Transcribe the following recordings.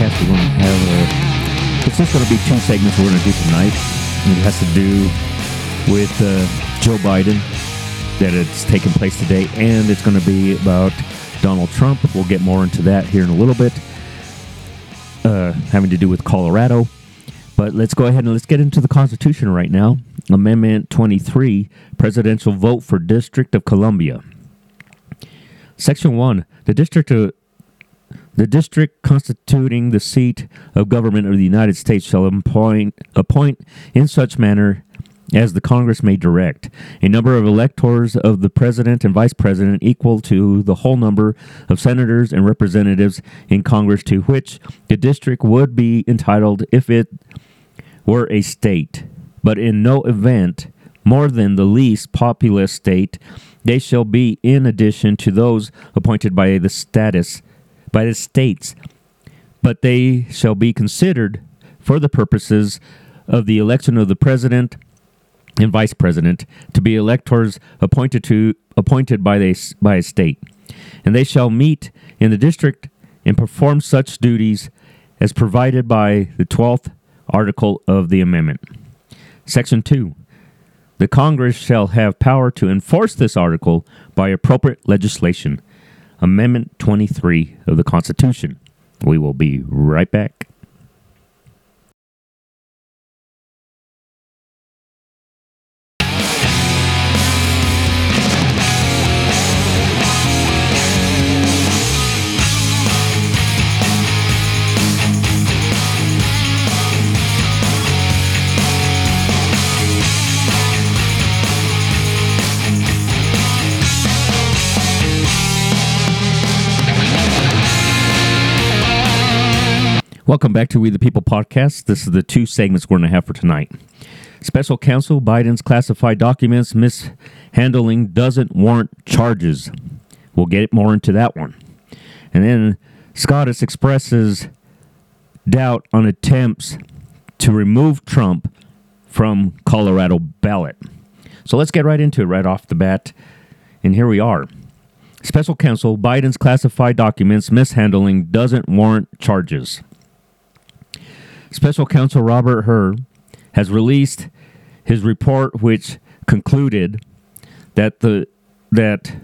podcast. We're going to have a. It's just going to be two segments we're going to do tonight. It has to do with uh, Joe Biden, that it's taking place today, and it's going to be about Donald Trump. We'll get more into that here in a little bit, uh, having to do with Colorado. But let's go ahead and let's get into the Constitution right now. Amendment 23, Presidential Vote for District of Columbia. Section 1. The District of the district constituting the seat of government of the United States shall appoint, appoint in such manner as the Congress may direct a number of electors of the president and vice president equal to the whole number of senators and representatives in Congress to which the district would be entitled if it were a state, but in no event more than the least populous state. They shall be in addition to those appointed by the status by the states, but they shall be considered for the purposes of the election of the president and vice president to be electors appointed to appointed by the by a state, and they shall meet in the district and perform such duties as provided by the twelfth article of the amendment. Section two. The Congress shall have power to enforce this article by appropriate legislation Amendment 23 of the Constitution. We will be right back. Welcome back to We the People podcast. This is the two segments we're going to have for tonight. Special counsel Biden's classified documents mishandling doesn't warrant charges. We'll get more into that one. And then SCOTUS expresses doubt on attempts to remove Trump from Colorado ballot. So let's get right into it right off the bat. And here we are. Special counsel Biden's classified documents mishandling doesn't warrant charges. Special Counsel Robert Hur has released his report, which concluded that the that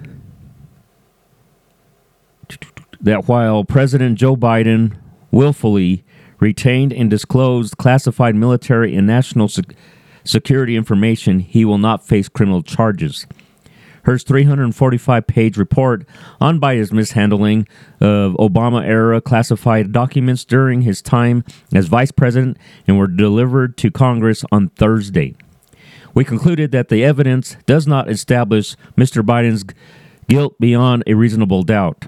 that while President Joe Biden willfully retained and disclosed classified military and national sec- security information, he will not face criminal charges. Hur's 345 page report on Biden's mishandling of Obama era classified documents during his time as vice president and were delivered to Congress on Thursday. We concluded that the evidence does not establish Mr. Biden's guilt beyond a reasonable doubt.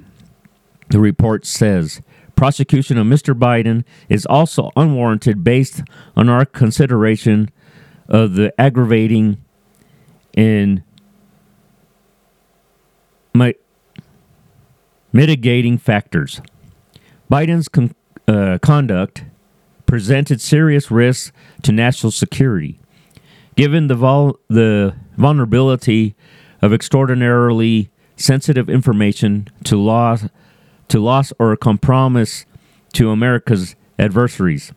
The report says prosecution of Mr. Biden is also unwarranted based on our consideration of the aggravating and mitigating factors. Biden's con- uh, conduct presented serious risks to national security. Given the, vol- the vulnerability of extraordinarily sensitive information to loss, to loss or compromise to America's adversaries.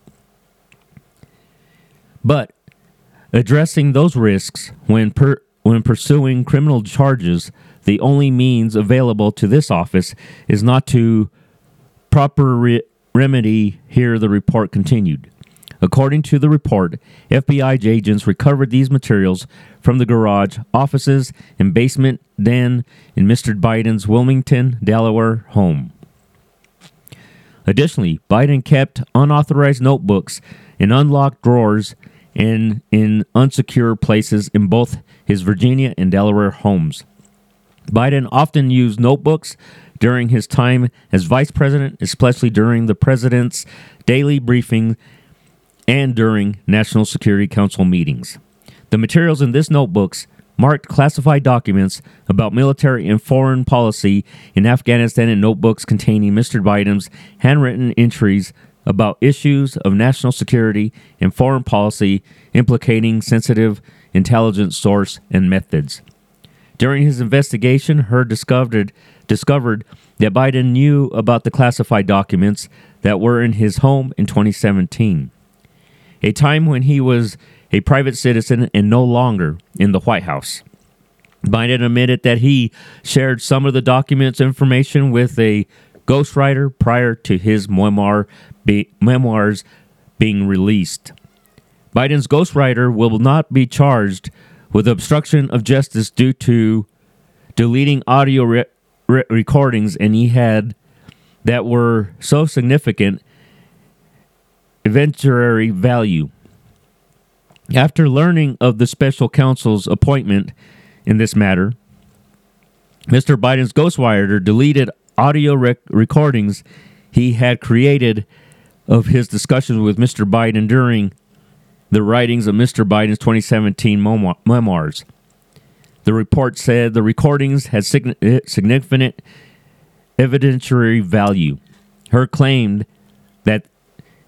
But addressing those risks when per- when pursuing criminal charges the only means available to this office is not to proper re- remedy here the report continued. According to the report fbi agents recovered these materials from the garage offices and basement den in mr biden's wilmington delaware home. Additionally biden kept unauthorized notebooks in unlocked drawers and in unsecure places in both his virginia and delaware homes Biden often used notebooks during his time as vice president, especially during the president's daily briefing and during National Security Council meetings. The materials in this notebooks marked classified documents about military and foreign policy in Afghanistan and notebooks containing Mr. Biden's handwritten entries about issues of national security and foreign policy implicating sensitive intelligence source and methods. During his investigation, Hur discovered discovered that Biden knew about the classified documents that were in his home in 2017, a time when he was a private citizen and no longer in the White House. Biden admitted that he shared some of the documents information with a ghostwriter prior to his memoir be, memoirs being released. Biden's ghostwriter will not be charged with obstruction of justice due to deleting audio re- re- recordings and he had that were so significant evidentiary value. After learning of the special counsel's appointment in this matter, Mr. Biden's ghostwriter deleted audio rec- recordings he had created of his discussions with Mr. Biden during the writings of Mr. Biden's 2017 memoirs. The report said the recordings had significant evidentiary value. Hur claimed that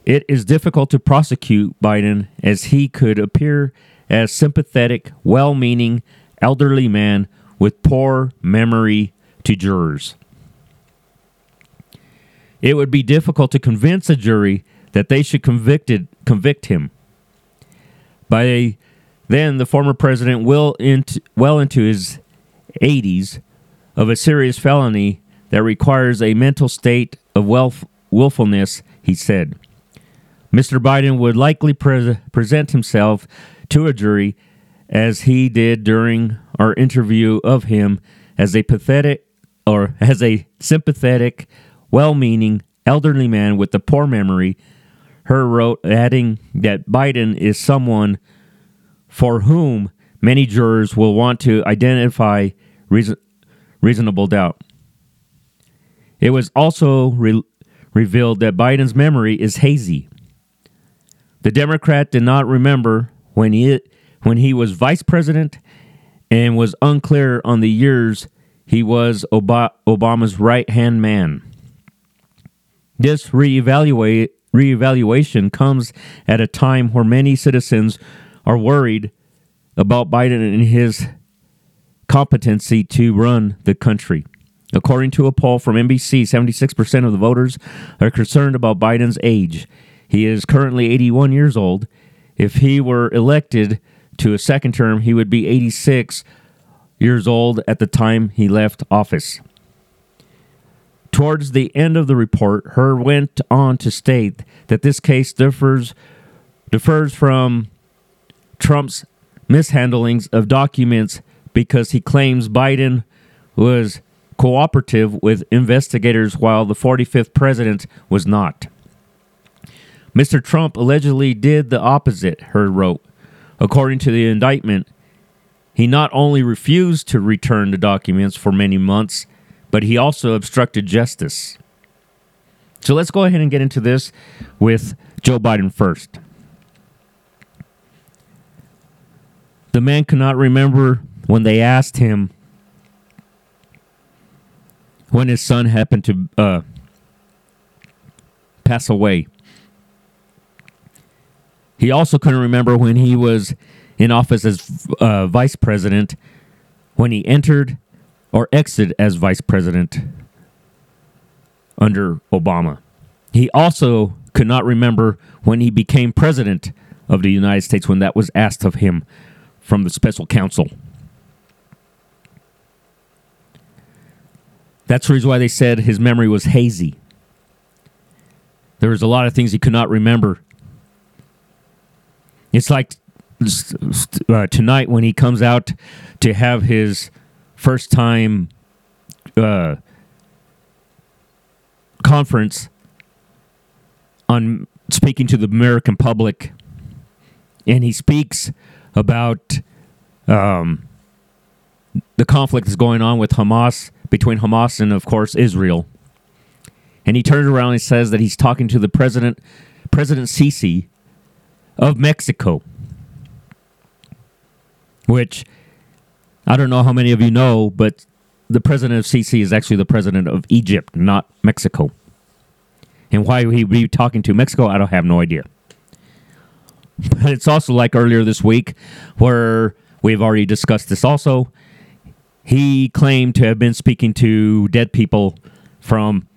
it is difficult to prosecute Biden as he could appear as sympathetic, well-meaning elderly man with poor memory to jurors. It would be difficult to convince a jury that they should convicted convict him. By then, the former president will into, well into his 80s of a serious felony that requires a mental state of willf- willfulness, he said. Mr. Biden would likely pre- present himself to a jury as he did during our interview of him as a pathetic or as a sympathetic, well meaning elderly man with a poor memory. Hur wrote, adding that Biden is someone for whom many jurors will want to identify reason, reasonable doubt. It was also re- revealed that Biden's memory is hazy. The Democrat did not remember when he when he was vice president and was unclear on the years he was Obama's right hand man. This reevaluate, reevaluation comes at a time where many citizens are worried about Biden and his competency to run the country. According to a poll from NBC, 76% of the voters are concerned about Biden's age. He is currently 81 years old. If he were elected to a second term, he would be 86 years old at the time he left office. Towards the end of the report, Hur went on to state that this case differs differs from Trump's mishandlings of documents because he claims Biden was cooperative with investigators while the 45th president was not. Mr. Trump allegedly did the opposite, Hur wrote. According to the indictment, he not only refused to return the documents for many months, but he also obstructed justice. So let's go ahead and get into this with Joe Biden first. The man cannot remember when they asked him when his son happened to uh, pass away. He also couldn't remember when he was in office as uh, vice president, when he entered or exited as vice president under Obama. He also could not remember when he became president of the United States when that was asked of him from the special counsel. That's the reason why they said his memory was hazy. There was a lot of things he could not remember. It's like uh, tonight when he comes out to have his first time uh, conference on speaking to the American public, and he speaks about um, the conflict that's going on with Hamas, between Hamas and, of course, Israel. And he turns around and says that he's talking to the president, President Sisi of Mexico, which I don't know how many of you know, but the president of Sisi is actually the president of Egypt, not Mexico. And why he be talking to Mexico, I don't have no idea. But it's also like earlier this week, where we've already discussed this also. He claimed to have been speaking to dead people from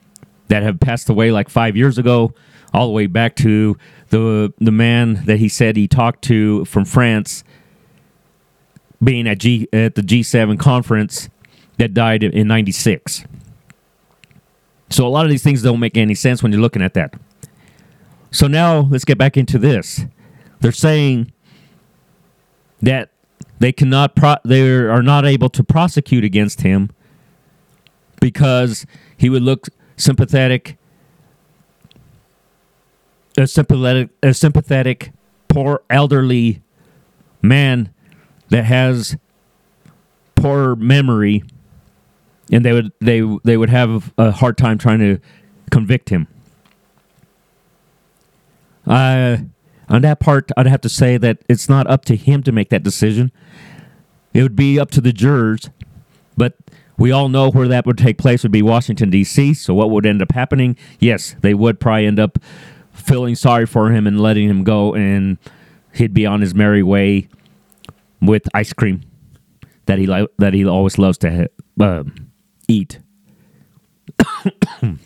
that have passed away like five years ago, all the way back to the the man that he said he talked to from France, being at G at the G7 conference that died in '96. So a lot of these things don't make any sense when you're looking at that. So now let's get back into this. They're saying that they cannot pro- they are not able to prosecute against him because he would look sympathetic a sympathetic a sympathetic poor elderly man that has poor memory and they would they they would have a hard time trying to convict him. Uh, on that part, I'd have to say that it's not up to him to make that decision. It would be up to the jurors, but we all know where that would take place would be Washington D.C. So what would end up happening? Yes, they would probably end up feeling sorry for him and letting him go, and he'd be on his merry way with ice cream that he li- that he always loves to ha- uh, eat.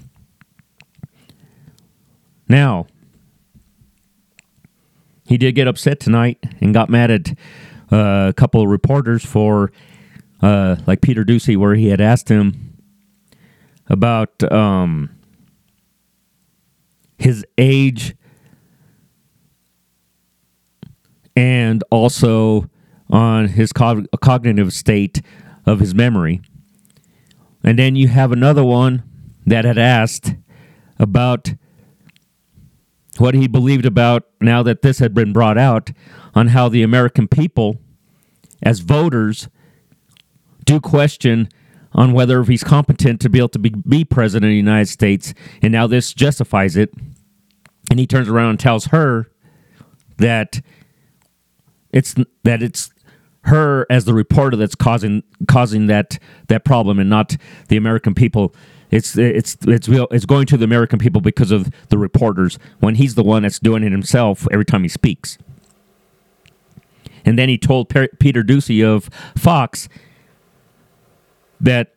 now, he did get upset tonight and got mad at uh, a couple of reporters for, uh, like Peter Doocy, where he had asked him about um, his age and also on his co- cognitive state of his memory. And then you have another one that had asked about what he believed about now that this had been brought out on how the American people, as voters, do question on whether he's competent to be able to be, be president of the United States. And now this justifies it. And he turns around and tells her that it's that it's her as the reporter that's causing causing that that problem and not the American people. It's it's it's it's going to the American people because of the reporters when he's the one that's doing it himself every time he speaks. And then he told Peter Doocy of Fox that,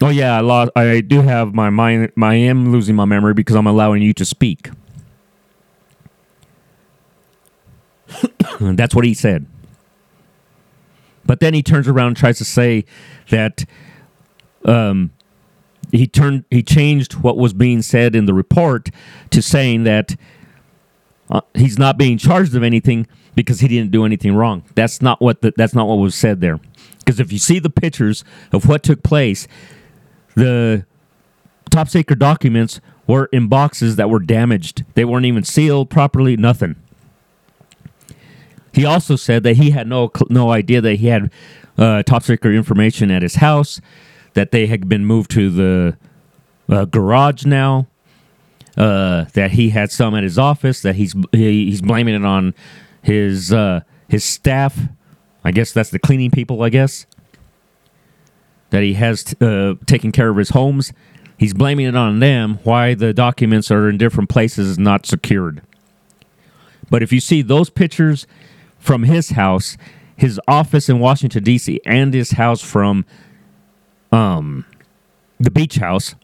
oh yeah, I lost. I do have my mind. I am losing my memory because I'm allowing you to speak. That's what he said. But then he turns around and tries to say that um, he turned he changed what was being said in the report to saying that uh, he's not being charged of anything because he didn't do anything wrong. That's not what the, that's not what was said there. Because if you see the pictures of what took place, the top secret documents were in boxes that were damaged. They weren't even sealed properly, nothing. He also said that he had no no idea that he had uh, top secret information at his house, that they had been moved to the uh, garage now, uh, that he had some at his office, that he's he, he's blaming it on his uh, his staff. I guess that's the cleaning people. I guess that he has t- uh, taken care of his homes. He's blaming it on them. Why the documents are in different places is not secured. But if you see those pictures from his house, his office in Washington D.C., and his house from um, the beach house,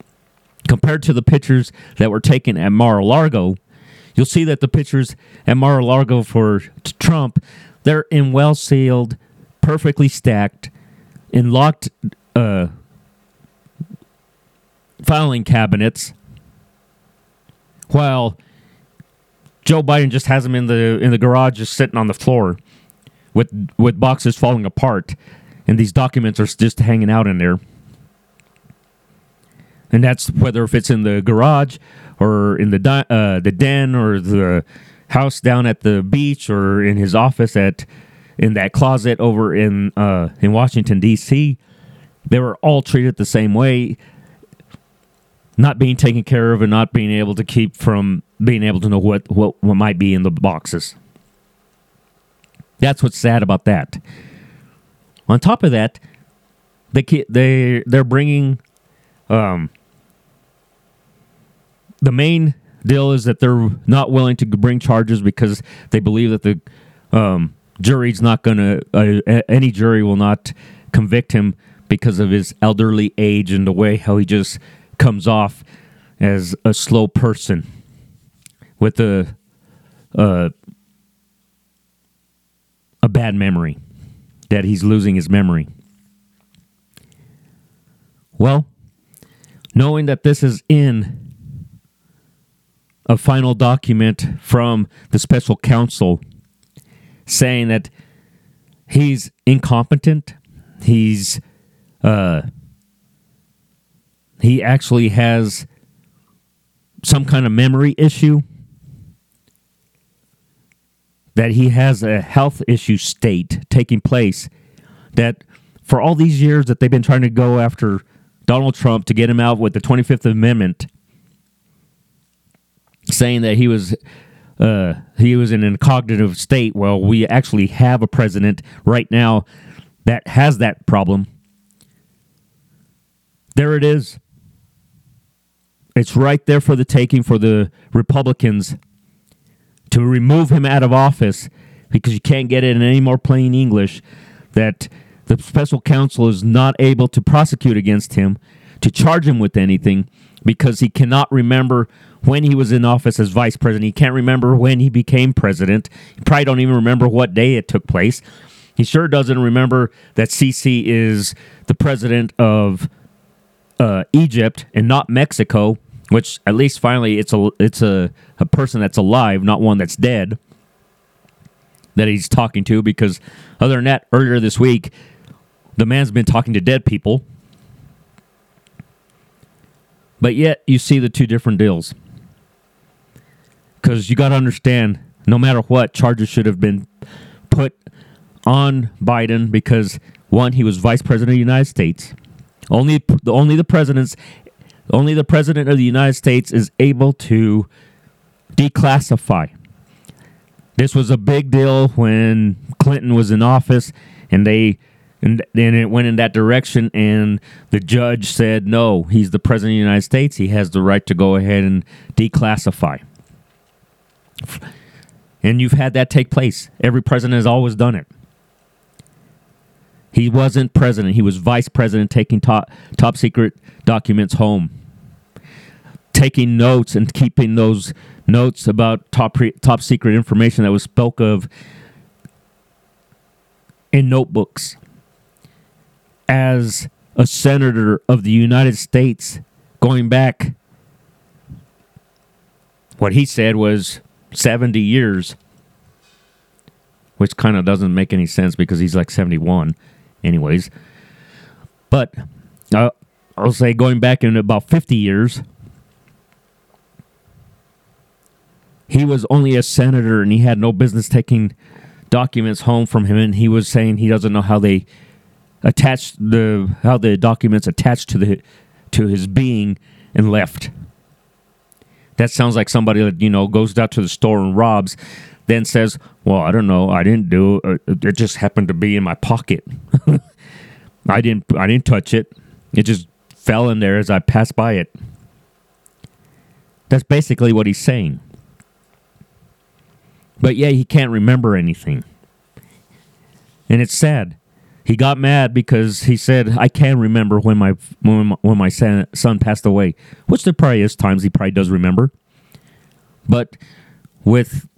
compared to the pictures that were taken at Mar-a-Lago, you'll see that the pictures at Mar-a-Lago for Trump, they're in well sealed, perfectly stacked, in locked uh, filing cabinets, while Joe Biden just has them in the in the garage, just sitting on the floor, with with boxes falling apart, and these documents are just hanging out in there. And that's whether if it's in the garage or in the di- uh, the den or the house down at the beach or in his office at in that closet over in uh, in Washington D.C. They were all treated the same way not being taken care of and not being able to keep from being able to know what, what, what might be in the boxes. That's what's sad about that. On top of that, they they they're bringing um, the main deal is that they're not willing to bring charges because they believe that the um, jury's not going to uh, any jury will not convict him because of his elderly age and the way how he just comes off as a slow person with a uh, a bad memory that he's losing his memory. Well, knowing that this is in a final document from the special counsel saying that he's incompetent, he's uh, he actually has some kind of memory issue that he has a health issue state taking place that for all these years that they've been trying to go after Donald Trump to get him out with the 25th Amendment saying that he was uh, he was in a cognitive state. Well, we actually have a president right now that has that problem. There it is. It's right there for the taking for the Republicans to remove him out of office because you can't get it in any more plain English that the special counsel is not able to prosecute against him, to charge him with anything because he cannot remember when he was in office as vice president. He can't remember when he became president. He probably don't even remember what day it took place. He sure doesn't remember that Sisi is the president of uh, Egypt and not Mexico which at least finally it's a it's a, a person that's alive, not one that's dead that he's talking to because other than that, earlier this week, the man's been talking to dead people. But yet you see the two different deals. Because you got to understand, no matter what, charges should have been put on Biden because one, he was vice president of the United States. Only, only the presidents only the President of the United States is able to declassify. This was a big deal when Clinton was in office, and they and then it went in that direction. And the judge said, "No, he's the president of the United States. He has the right to go ahead and declassify." And you've had that take place. Every president has always done it. He wasn't president. He was vice president, taking top top secret documents home, taking notes and keeping those notes about top top secret information that was spoke of in notebooks. As a senator of the United States, going back, what he said was seventy years, which kind of doesn't make any sense because he's like seventy one anyways. But uh, I'll say going back in about 50 years, he was only a senator and he had no business taking documents home from him. And he was saying he doesn't know how they attached the how the documents attached to the to his being and left. That sounds like somebody that you know goes down to the store and robs then says, "Well, I don't know. I didn't do it. It just happened to be in my pocket. I didn't. I didn't touch it. It just fell in there as I passed by it." That's basically what he's saying. But yeah, he can't remember anything. And it's sad. He got mad because he said, "I can't remember when my when my, when my son, son passed away," which there probably is times he probably does remember. But with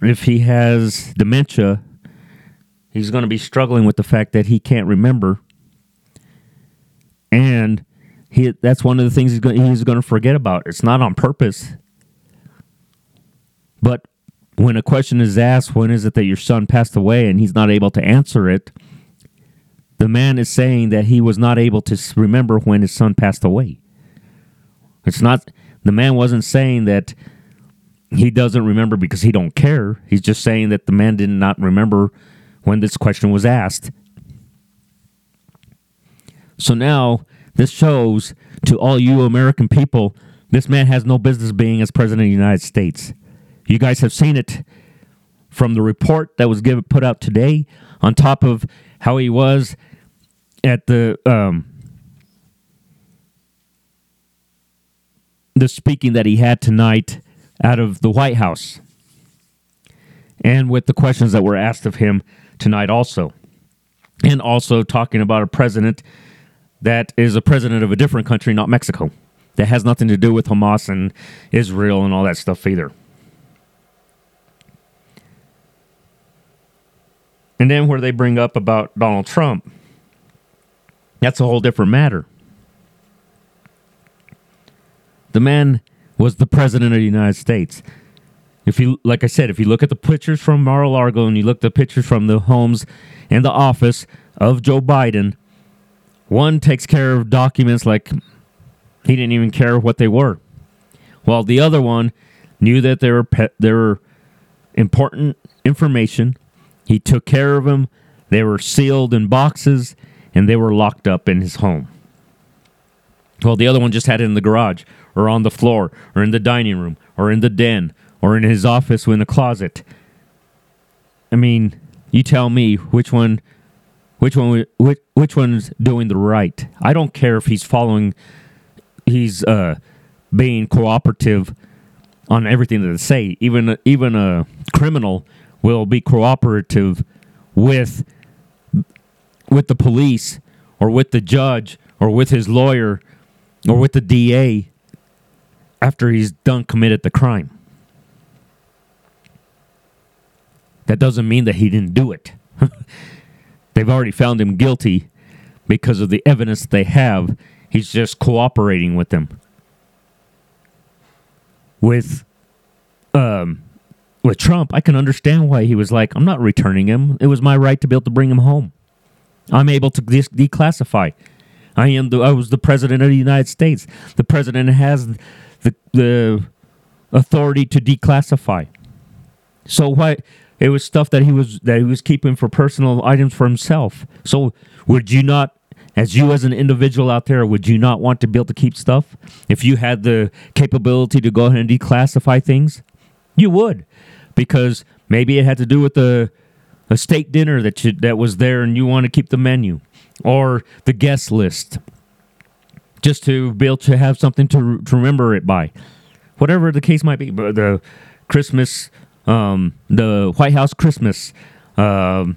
if he has dementia, he's going to be struggling with the fact that he can't remember. And he that's one of the things he's going, he's going to forget about. It's not on purpose. But when a question is asked, when is it that your son passed away, and he's not able to answer it, the man is saying that he was not able to remember when his son passed away. It's not, the man wasn't saying that he doesn't remember because he don't care. He's just saying that the man did not remember when this question was asked. So now this shows to all you American people this man has no business being as president of the United States. You guys have seen it from the report that was given put out today on top of how he was at the um, the speaking that he had tonight out of the White House and with the questions that were asked of him tonight, also. And also talking about a president that is a president of a different country, not Mexico. that has nothing to do with Hamas and Israel and all that stuff either. And then where they bring up about Donald Trump, that's a whole different matter. The man was the president of the United States. If you, like I said, if you look at the pictures from Mar-a-Lago and you look at the pictures from the homes and the office of Joe Biden, one takes care of documents like he didn't even care what they were, while the other one knew that they were pe- they were important information he took care of them. They were sealed in boxes and they were locked up in his home. Well, the other one just had it in the garage or on the floor or in the dining room or in the den or in his office or in the closet. I mean, you tell me which one which one which, which one's doing the right. I don't care if he's following he's uh being cooperative on everything that they say. Even even a criminal will be cooperative with with the police or with the judge or with his lawyer or with the DA after he's done committed the crime. That doesn't mean that he didn't do it. They've already found him guilty because of the evidence they have. He's just cooperating with them. With um, with Trump, I can understand why he was like, I'm not returning him. It was my right to be able to bring him home. I'm able to de- declassify. I am the I was the president of the United States. The president has the the authority to declassify. So why it was stuff that he was that he was keeping for personal items for himself. So would you not as you as an individual out there would you not want to be able to keep stuff if you had the capability to go ahead and declassify things? You would because maybe it had to do with the a steak dinner that you, that was there and you want to keep the menu or the guest list just to be able to have something to, to remember it by. Whatever the case might be but the christmas um, the white house christmas um,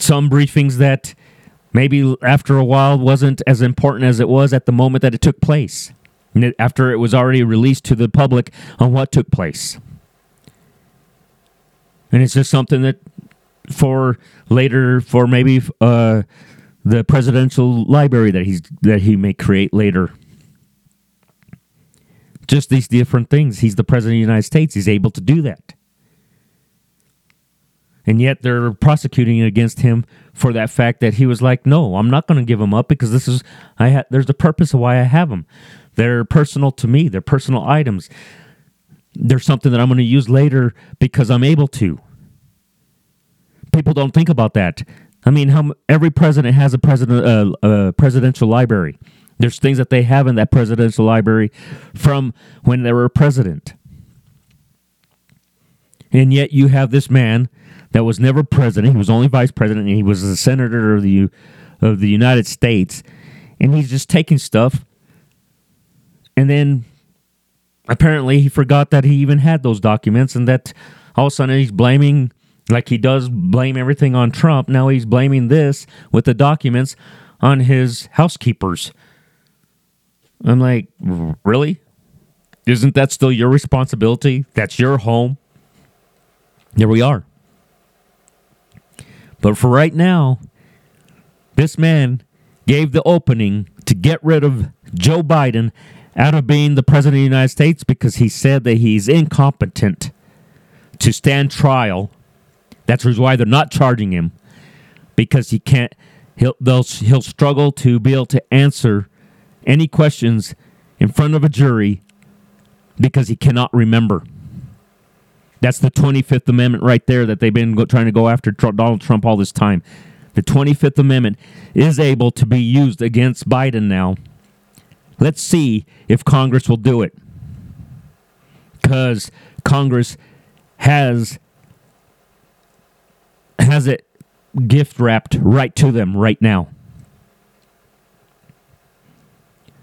some briefings that maybe after a while wasn't as important as it was at the moment that it took place. After it was already released to the public on what took place and it's just something that for later for maybe uh, the presidential library that he's that he may create later. Just these different things. He's the president of the United States. He's able to do that. And yet they're prosecuting against him for that fact that he was like, "No, I'm not going to give them up because this is I ha- there's a purpose of why I have them. They're personal to me. They're personal items. They're something that I'm going to use later because I'm able to." People don't think about that. I mean, how every president has a president uh, presidential library. There's things that they have in that presidential library from when they were president. And yet you have this man that was never president. He was only vice president, and he was a senator of the of the United States. And he's just taking stuff, and then apparently he forgot that he even had those documents, and that all of a sudden he's blaming like he does blame everything on Trump. Now he's blaming this with the documents on his housekeepers. I'm like, really? Isn't that still your responsibility? That's your home. There we are. But for right now, this man gave the opening to get rid of Joe Biden out of being the president of the United States because he said that he's incompetent to stand trial that's why they're not charging him because he can't. He'll they'll, he'll struggle to be able to answer any questions in front of a jury because he cannot remember. That's the 25th Amendment right there that they've been go, trying to go after Trump, Donald Trump all this time. The 25th Amendment is able to be used against Biden now. Let's see if Congress will do it. Because Congress has has it gift wrapped right to them right now.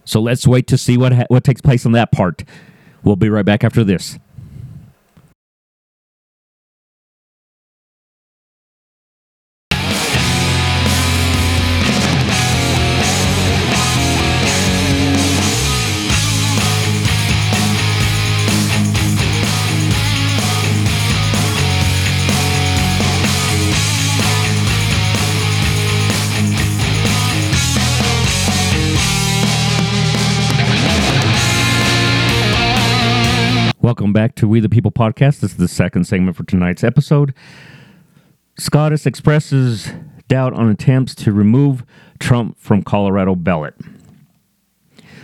So let's wait to see what ha- what takes place on that part. We'll be right back after this. Welcome back to We the People podcast. This is the second segment for tonight's episode. SCOTUS expresses doubt on attempts to remove Trump from Colorado ballot.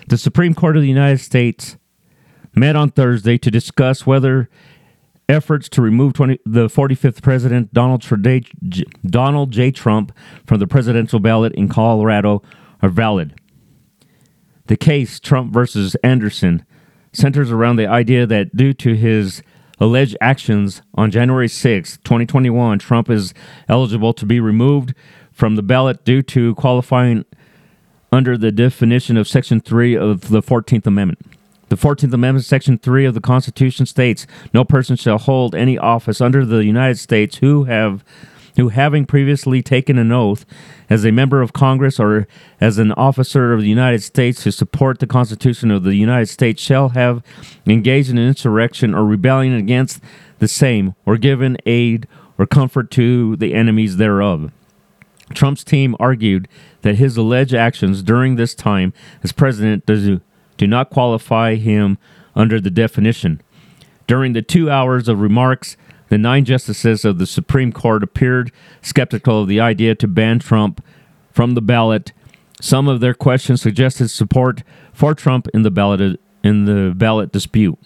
The Supreme Court of the United States met on Thursday to discuss whether efforts to remove 20, the 45th president Donald, Donald J. Trump from the presidential ballot in Colorado are valid. The case Trump versus Anderson centers around the idea that due to his alleged actions on January 6, 2021, Trump is eligible to be removed from the ballot due to qualifying under the definition of Section 3 of the 14th Amendment. The 14th Amendment, Section 3 of the Constitution states no person shall hold any office under the United States who have who having previously taken an oath as a member of Congress or as an officer of the United States to support the Constitution of the United States shall have engaged in an insurrection or rebellion against the same, or given aid or comfort to the enemies thereof. Trump's team argued that his alleged actions during this time as president do, do not qualify him under the definition. During the two hours of remarks, the nine justices of the Supreme Court appeared skeptical of the idea to ban Trump from the ballot. Some of their questions suggested support for Trump in the ballot in the ballot dispute.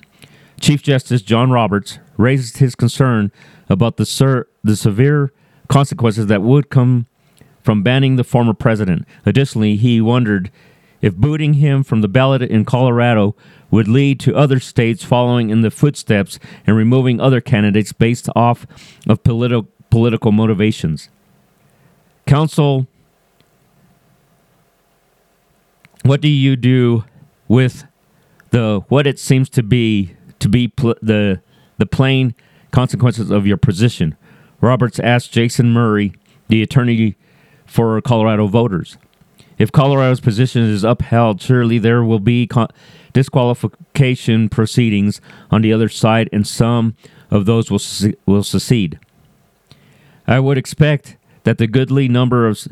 Chief Justice John Roberts raised his concern about the ser- the severe consequences that would come from banning the former president. Additionally, he wondered if booting him from the ballot in Colorado would lead to other states following in the footsteps and removing other candidates based off of politi- political motivations. Counsel, what do you do with the what it seems to be to be pl- the the plain consequences of your position? Roberts asked Jason Murray, the attorney for Colorado voters. If Colorado's position is upheld, surely there will be disqualification proceedings on the other side, and some of those will se- will secede. I would expect that the goodly number of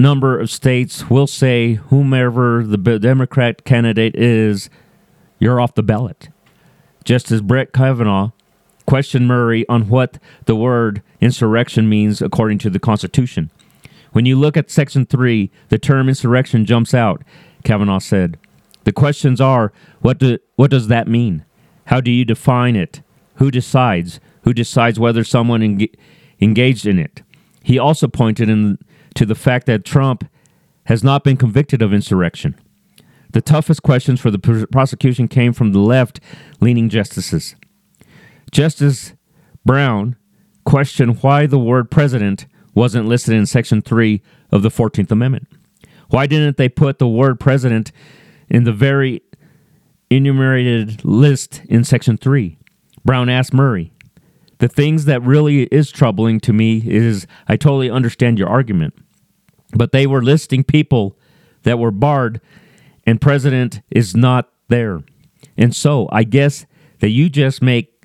number of states will say whomever the Democrat candidate is, you're off the ballot. Just as Brett Kavanaugh questioned Murray on what the word insurrection means according to the Constitution. When you look at Section 3, the term insurrection jumps out, Kavanaugh said. The questions are what, do, what does that mean? How do you define it? Who decides? Who decides whether someone en- engaged in it? He also pointed in, to the fact that Trump has not been convicted of insurrection. The toughest questions for the pr- prosecution came from the left leaning justices. Justice Brown questioned why the word president wasn't listed in Section 3 of the 14th Amendment? Why didn't they put the word president in the very enumerated list in Section 3? Brown asked Murray. The things that really is troubling to me is I totally understand your argument, but they were listing people that were barred and president is not there. And so I guess that you just make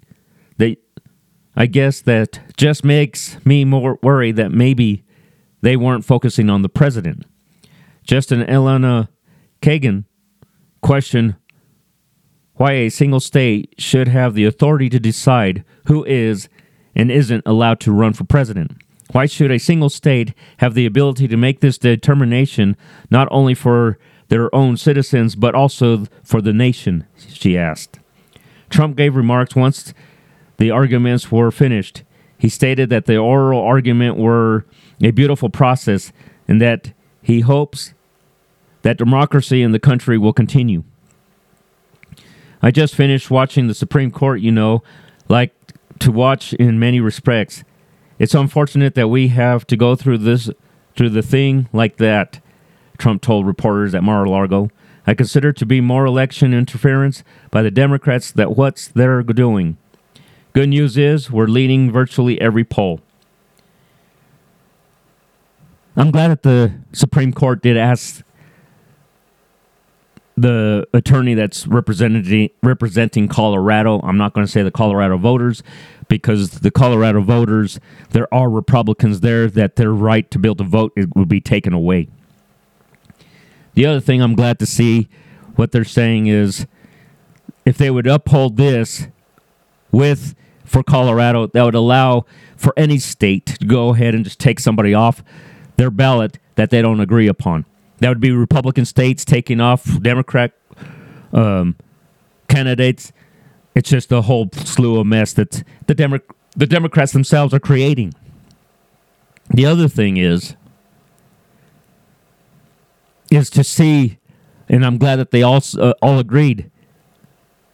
I guess that just makes me more worried that maybe they weren't focusing on the president. Justin Elena Kagan questioned why a single state should have the authority to decide who is and isn't allowed to run for president. Why should a single state have the ability to make this determination not only for their own citizens but also for the nation? She asked. Trump gave remarks once the arguments were finished. He stated that the oral argument were a beautiful process and that he hopes that democracy in the country will continue. I just finished watching the Supreme Court, you know, like to watch in many respects. It's unfortunate that we have to go through this through the thing like that, Trump told reporters at Mar-a-Lago. I consider to be more election interference by the Democrats that what's they're doing. Good news is we're leading virtually every poll. I'm glad that the Supreme Court did ask the attorney that's representing representing Colorado. I'm not going to say the Colorado voters because the Colorado voters, there are Republicans there that their right to be able to vote would be taken away. The other thing I'm glad to see what they're saying is if they would uphold this with for Colorado, that would allow for any state to go ahead and just take somebody off their ballot that they don't agree upon. That would be Republican states taking off Democrat um, candidates. It's just a whole slew of mess that the Demo- the Democrats themselves are creating. The other thing is is to see, and I'm glad that they all uh, all agreed.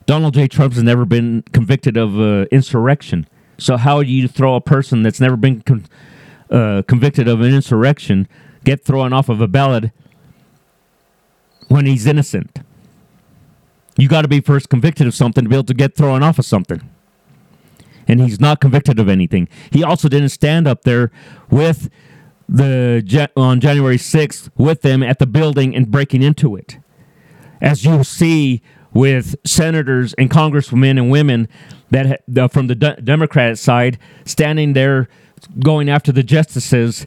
Donald J. Trump has never been convicted of uh, insurrection. So how do you throw a person that's never been con- uh, convicted of an insurrection get thrown off of a ballot when he's innocent? You got to be first convicted of something to be able to get thrown off of something. And he's not convicted of anything. He also didn't stand up there with the on January 6th with them at the building and breaking into it. As you see with senators and congressmen and women that from the de- Democratic side standing there going after the justices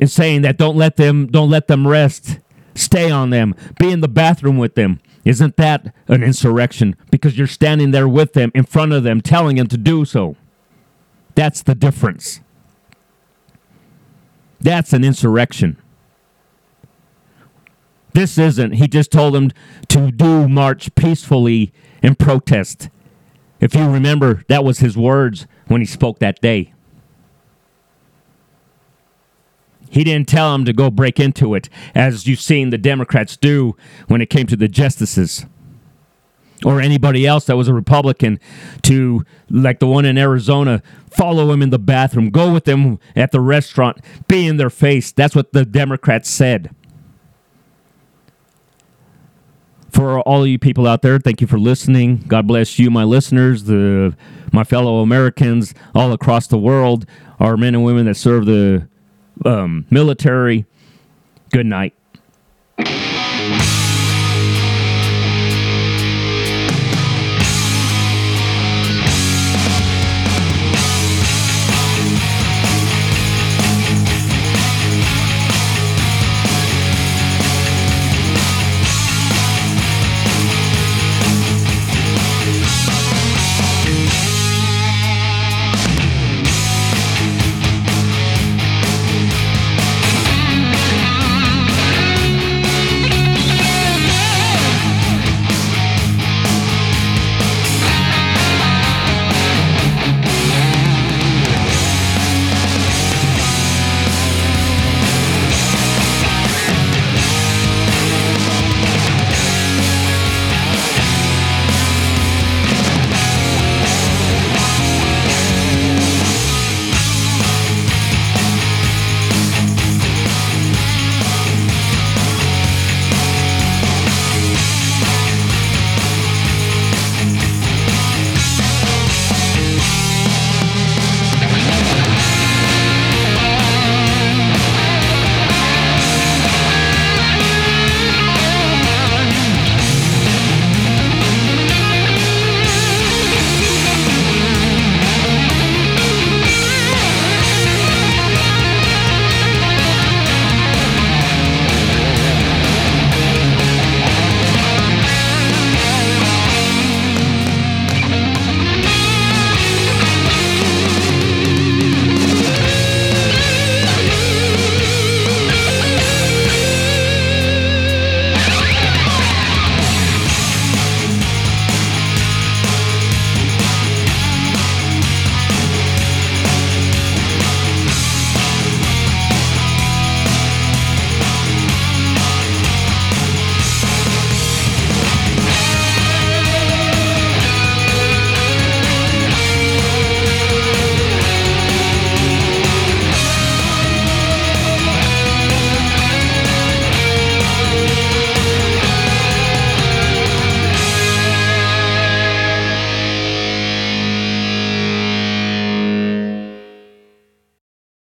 and saying that don't let them don't let them rest stay on them be in the bathroom with them. Isn't that an insurrection? Because you're standing there with them in front of them telling them to do so. That's the difference. That's an insurrection this isn't he just told them to do march peacefully and protest if you remember, that was his words when he spoke that day. He didn't tell them to go break into it, as you've seen the Democrats do when it came to the justices or anybody else that was a Republican to, like the one in Arizona, follow him in the bathroom, go with them at the restaurant, be in their face. That's what the Democrats said. For all you people out there, thank you for listening. God bless you, my listeners, the my fellow Americans all across the world, our men and women that serve the um, military. Good night.